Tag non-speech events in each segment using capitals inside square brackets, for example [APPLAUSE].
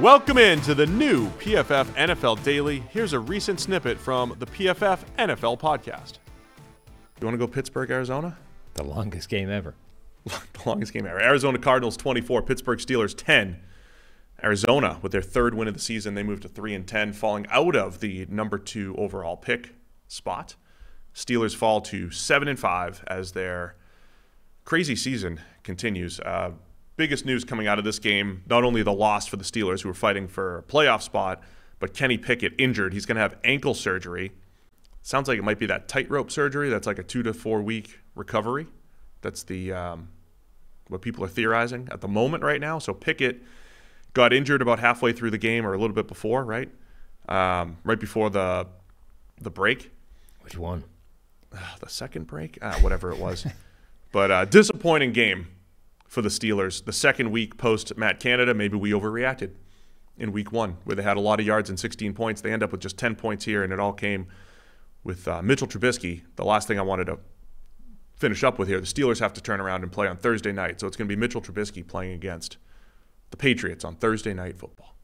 Welcome in to the new PFF NFL Daily. Here's a recent snippet from the PFF NFL podcast. You want to go Pittsburgh, Arizona? The longest game ever. [LAUGHS] the longest game ever. Arizona Cardinals 24, Pittsburgh Steelers 10. Arizona with their third win of the season, they moved to 3 and 10, falling out of the number 2 overall pick spot. Steelers fall to 7 and 5 as their crazy season continues. Uh, biggest news coming out of this game not only the loss for the Steelers, who were fighting for a playoff spot, but Kenny Pickett injured. He's going to have ankle surgery. Sounds like it might be that tightrope surgery. That's like a two to four week recovery. That's the um, what people are theorizing at the moment right now. So Pickett got injured about halfway through the game, or a little bit before, right? Um, right before the the break. Which one? [SIGHS] the second break, ah, whatever it was. [LAUGHS] but uh, disappointing game for the Steelers. The second week post Matt Canada, maybe we overreacted in week one, where they had a lot of yards and 16 points. They end up with just 10 points here, and it all came with uh, Mitchell Trubisky. The last thing I wanted to finish up with here the Steelers have to turn around and play on Thursday night. So it's going to be Mitchell Trubisky playing against the Patriots on Thursday night football.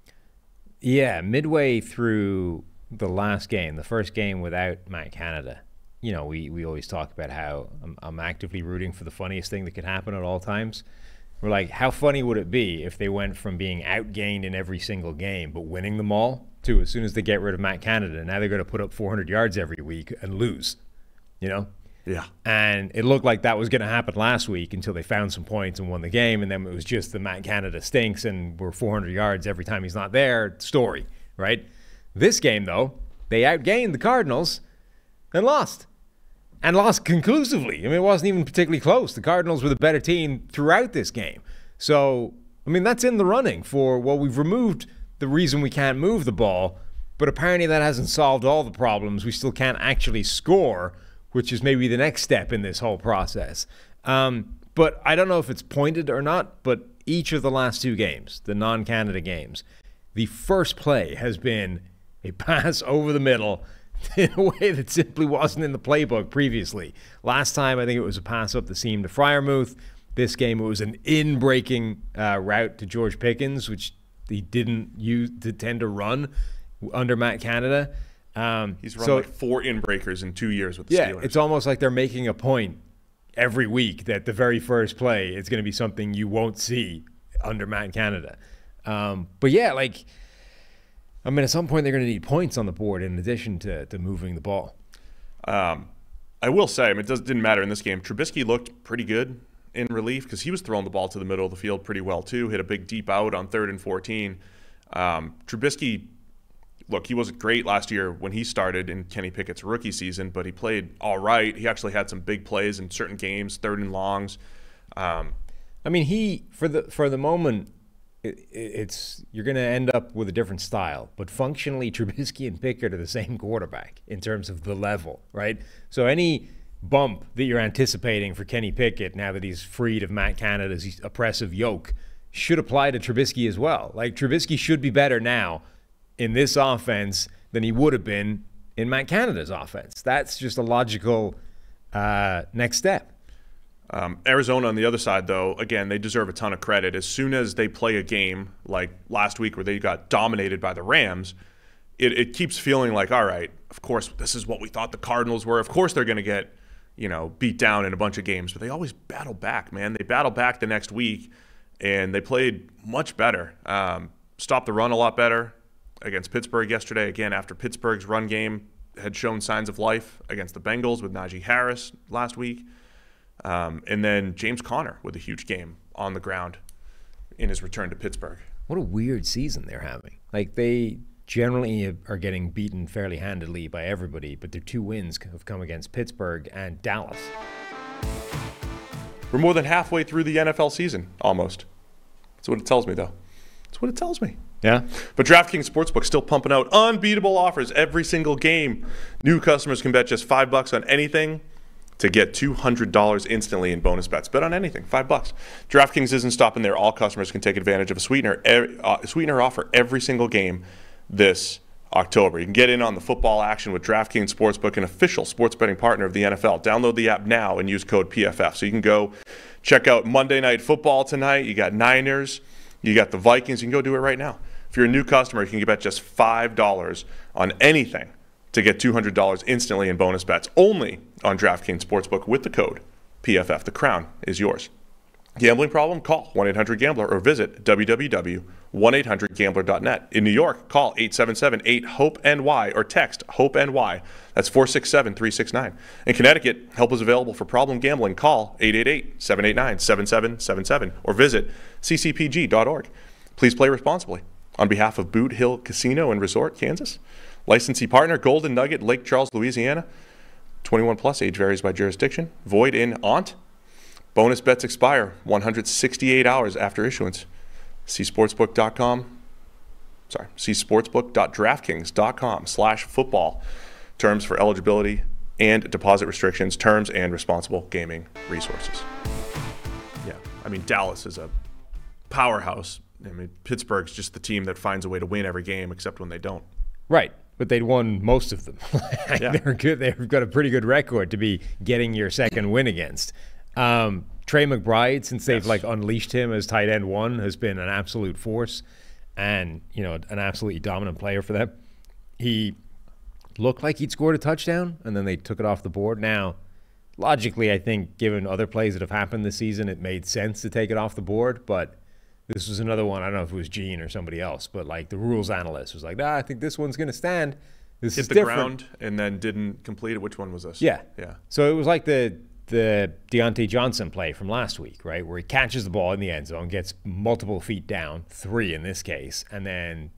Yeah, midway through the last game, the first game without Matt Canada, you know, we, we always talk about how I'm, I'm, actively rooting for the funniest thing that could happen at all times. We're like, how funny would it be if they went from being outgained in every single game but winning them all to as soon as they get rid of Matt Canada, now they're going to put up 400 yards every week and lose, you know? Yeah. And it looked like that was going to happen last week until they found some points and won the game. And then it was just the Matt Canada stinks and we're 400 yards every time he's not there story, right? This game, though, they outgained the Cardinals and lost. And lost conclusively. I mean, it wasn't even particularly close. The Cardinals were the better team throughout this game. So, I mean, that's in the running for, well, we've removed the reason we can't move the ball, but apparently that hasn't solved all the problems. We still can't actually score, which is maybe the next step in this whole process. Um, but I don't know if it's pointed or not, but each of the last two games, the non Canada games, the first play has been a [LAUGHS] pass over the middle [LAUGHS] in a way that simply wasn't in the playbook previously. Last time, I think it was a pass up the seam to Freiermuth. This game, it was an in breaking uh, route to George Pickens, which he didn't use to tend to run under Matt Canada. Um, He's run so, like four in breakers in two years with the yeah, Steelers. it's almost like they're making a point every week that the very first play is going to be something you won't see under Matt Canada. Um, but yeah, like I mean, at some point they're going to need points on the board in addition to, to moving the ball. Um, I will say, I mean, it does, didn't matter in this game. Trubisky looked pretty good in relief because he was throwing the ball to the middle of the field pretty well too. Hit a big deep out on third and 14. Um, Trubisky, look, he wasn't great last year when he started in Kenny Pickett's rookie season, but he played all right. He actually had some big plays in certain games, third and longs. Um, I mean, he for the for the moment it, it's you're going to end up with a different style. But functionally, [LAUGHS] Trubisky and Pickett are the same quarterback in terms of the level, right? So any bump that you're anticipating for Kenny Pickett now that he's freed of Matt Canada's oppressive yoke should apply to Trubisky as well. Like Trubisky should be better now in this offense than he would have been in Matt Canada's offense. That's just a logical uh, next step. Um, Arizona on the other side, though, again, they deserve a ton of credit. As soon as they play a game like last week where they got dominated by the Rams, it, it keeps feeling like, all right, of course, this is what we thought the Cardinals were. Of course, they're going to get, you know, beat down in a bunch of games, but they always battle back, man. They battle back the next week, and they played much better. Um, stopped the run a lot better against Pittsburgh yesterday. Again, after Pittsburgh's run game had shown signs of life against the Bengals with Najee Harris last week. Um, and then James Conner with a huge game on the ground in his return to Pittsburgh. What a weird season they're having. Like they generally are getting beaten fairly handedly by everybody, but their two wins have come against Pittsburgh and Dallas. We're more than halfway through the NFL season, almost. That's what it tells me, though. That's what it tells me. Yeah. But DraftKings Sportsbook still pumping out unbeatable offers every single game. New customers can bet just five bucks on anything to get $200 instantly in bonus bets. Bet on anything, five bucks. DraftKings isn't stopping there. All customers can take advantage of a sweetener, uh, sweetener offer every single game this October. You can get in on the football action with DraftKings Sportsbook, an official sports betting partner of the NFL. Download the app now and use code PFF. So you can go check out Monday Night Football tonight. You got Niners, you got the Vikings. You can go do it right now. If you're a new customer, you can bet just $5 on anything to get $200 instantly in bonus bets only on DraftKings Sportsbook with the code PFF. The crown is yours. Gambling problem? Call 1 800 Gambler or visit www.1800Gambler.net. In New York, call 877 8 HOPE NY or text HOPE NY. That's 467 369. In Connecticut, help is available for problem gambling. Call 888 789 7777 or visit ccpg.org. Please play responsibly. On behalf of Boot Hill Casino and Resort, Kansas, licensee partner Golden Nugget, Lake Charles, Louisiana. 21 plus age varies by jurisdiction. Void in Ont. Bonus bets expire 168 hours after issuance. See sportsbook.com. Sorry, see sportsbook.draftkings.com slash football. Terms for eligibility and deposit restrictions, terms and responsible gaming resources. Yeah, I mean, Dallas is a powerhouse. I mean, Pittsburgh's just the team that finds a way to win every game, except when they don't. Right, but they'd won most of them. [LAUGHS] Yeah. They're good. They've got a pretty good record to be getting your second win against. Um, Trey McBride, since they've Yes. like unleashed him as tight end one, has been an absolute force, and you know an absolutely dominant player for them. He looked like he'd scored a touchdown, and then they took it off the board. Now, logically, I think given other plays that have happened this season, it made sense to take it off the board. But this was another one. I don't know if it was Gene or somebody else, but like the rules analyst was like, "Nah, I think this one's going to stand. This Hit is the different." ground and then didn't complete it. Which one was this? Yeah. Yeah. So it was like the the Diontae Johnson play from last week, right? Where he catches the ball in the end zone, gets multiple feet down, three in this case, and then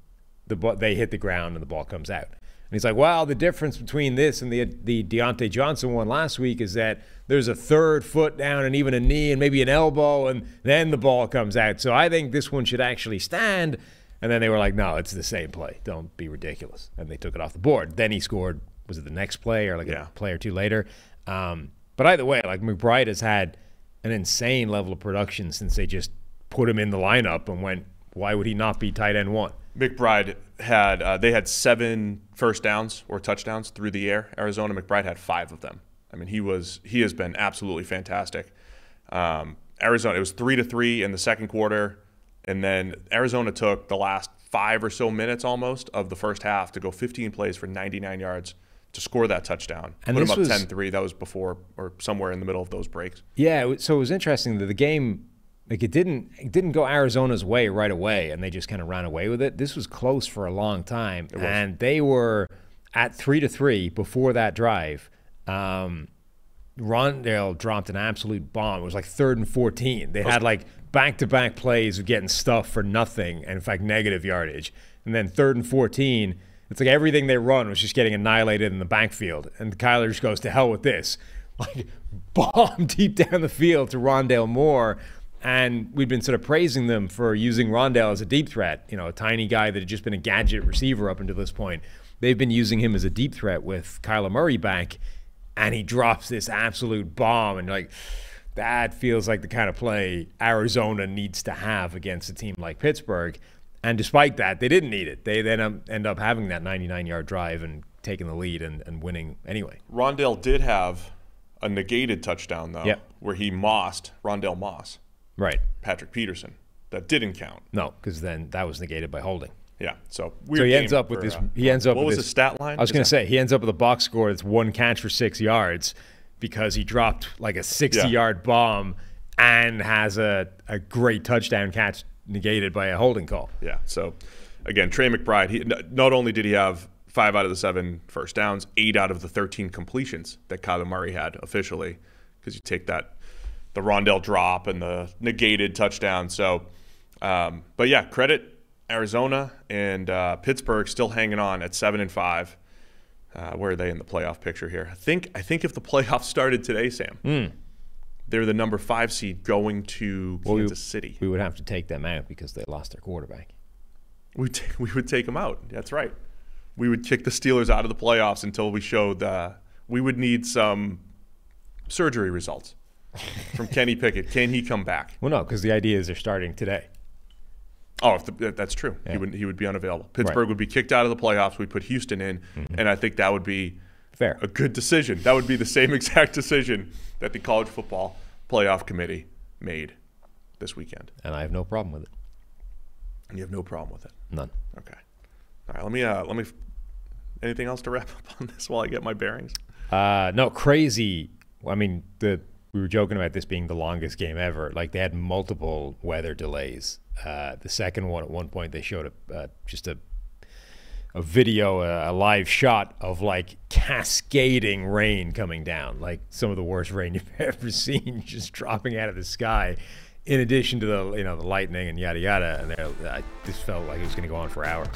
the they hit the ground and the ball comes out. And he's like, "Well, the difference between this and the the Diontae Johnson one last week is that there's a third foot down and even a knee and maybe an elbow, and then the ball comes out. So I think this one should actually stand." And then they were like, "No, it's the same play. Don't be ridiculous." And they took it off the board. Then he scored. Was it the next play or like Yeah. a play or two later? Um, but either way, like McBride has had an insane level of production since they just put him in the lineup and went, "Why would he not be tight end one?" McBride had uh, they had seven first downs or touchdowns through the air. Arizona McBride had five of them. I mean, he was he has been absolutely fantastic. Um, Arizona it was three to three in the second quarter, and then Arizona took the last five or so minutes almost of the first half to go 15 plays for 99 yards to score that touchdown. And Put them was- up 10-3. That was before or somewhere in the middle of those breaks. Yeah, so it was interesting that the game, like it didn't, it didn't go Arizona's way right away, and they just kind of ran away with it. This was close for a long time, and they were at three to three before that drive. Um, Rondale dropped an absolute bomb. It was like third and 14. They had like back to back plays of getting stuff for nothing and, in fact, negative yardage. And then third and 14, it's like everything they run was just getting annihilated in the backfield. And Kyler just goes, to hell with this. [LAUGHS] Like, [LAUGHS] bomb deep down the field to Rondale Moore. And we'd been sort of praising them for using Rondale as a deep threat, you know, a tiny guy that had just been a gadget receiver up until this point. They've been using him as a deep threat with Kyler Murray back and he drops this absolute bomb and like that feels like the kind of play Arizona needs to have against a team like Pittsburgh and despite that they didn't need it they then um, end up having that 99 yard drive and taking the lead and, and winning anyway Rondale did have a negated touchdown though, Yep. where he mossed Rondell Moss, right Patrick Peterson. That didn't count. no because then that was negated by holding Yeah. So so he ends up with for, this uh, he ends up What with was this, his stat line? I was going to say he ends up with a box score that's one catch for 6 yards because he dropped like a 60 Yeah. yard bomb and has a, a great touchdown catch negated by a holding call Yeah. So again, Trey McBride. He not only did he have five out of the seven first downs, eight out of the thirteen completions that Kyler Murray had officially, because you take that the Rondale drop and the negated touchdown. So, um, but yeah, credit Arizona and uh, Pittsburgh still hanging on at seven and five. Uh, where are they in the playoff picture here? I think I think if the [LAUGHS] playoffs started today, Sam, They're the number five seed going to Well, we- Kansas City. We would have to take them out because they lost their quarterback. We [LAUGHS] t- we would take them out. That's right. We would kick the Steelers out of the playoffs until we showed. Uh, we would need some surgery results from Kenny Pickett. Can he come back? Well, no, because the idea is they're starting today. Oh, if the, that's true. He would he would be unavailable. Pittsburgh would be kicked out of the playoffs. We put Houston in, Mm-hmm. and I think that would be Fair. a good decision. That would be the same [LAUGHS] exact decision that the college football playoff committee made this weekend. And I have no problem with it. And you have no problem with it. None. Okay. All right. Let me uh, let me. Anything else to wrap [LAUGHS] up on this while I get my bearings? Uh, no, crazy. I mean, the we were joking about this being the longest game ever. Like they had multiple weather delays. Uh, the second one, at one point, they showed a uh, just a a video, a, a live shot of like cascading rain coming down, like some of the worst rain [LAUGHS] you've ever seen, just dropping out of the sky. In addition to the you know the lightning and yada yada, and there, I just felt like it was going to go on for hours.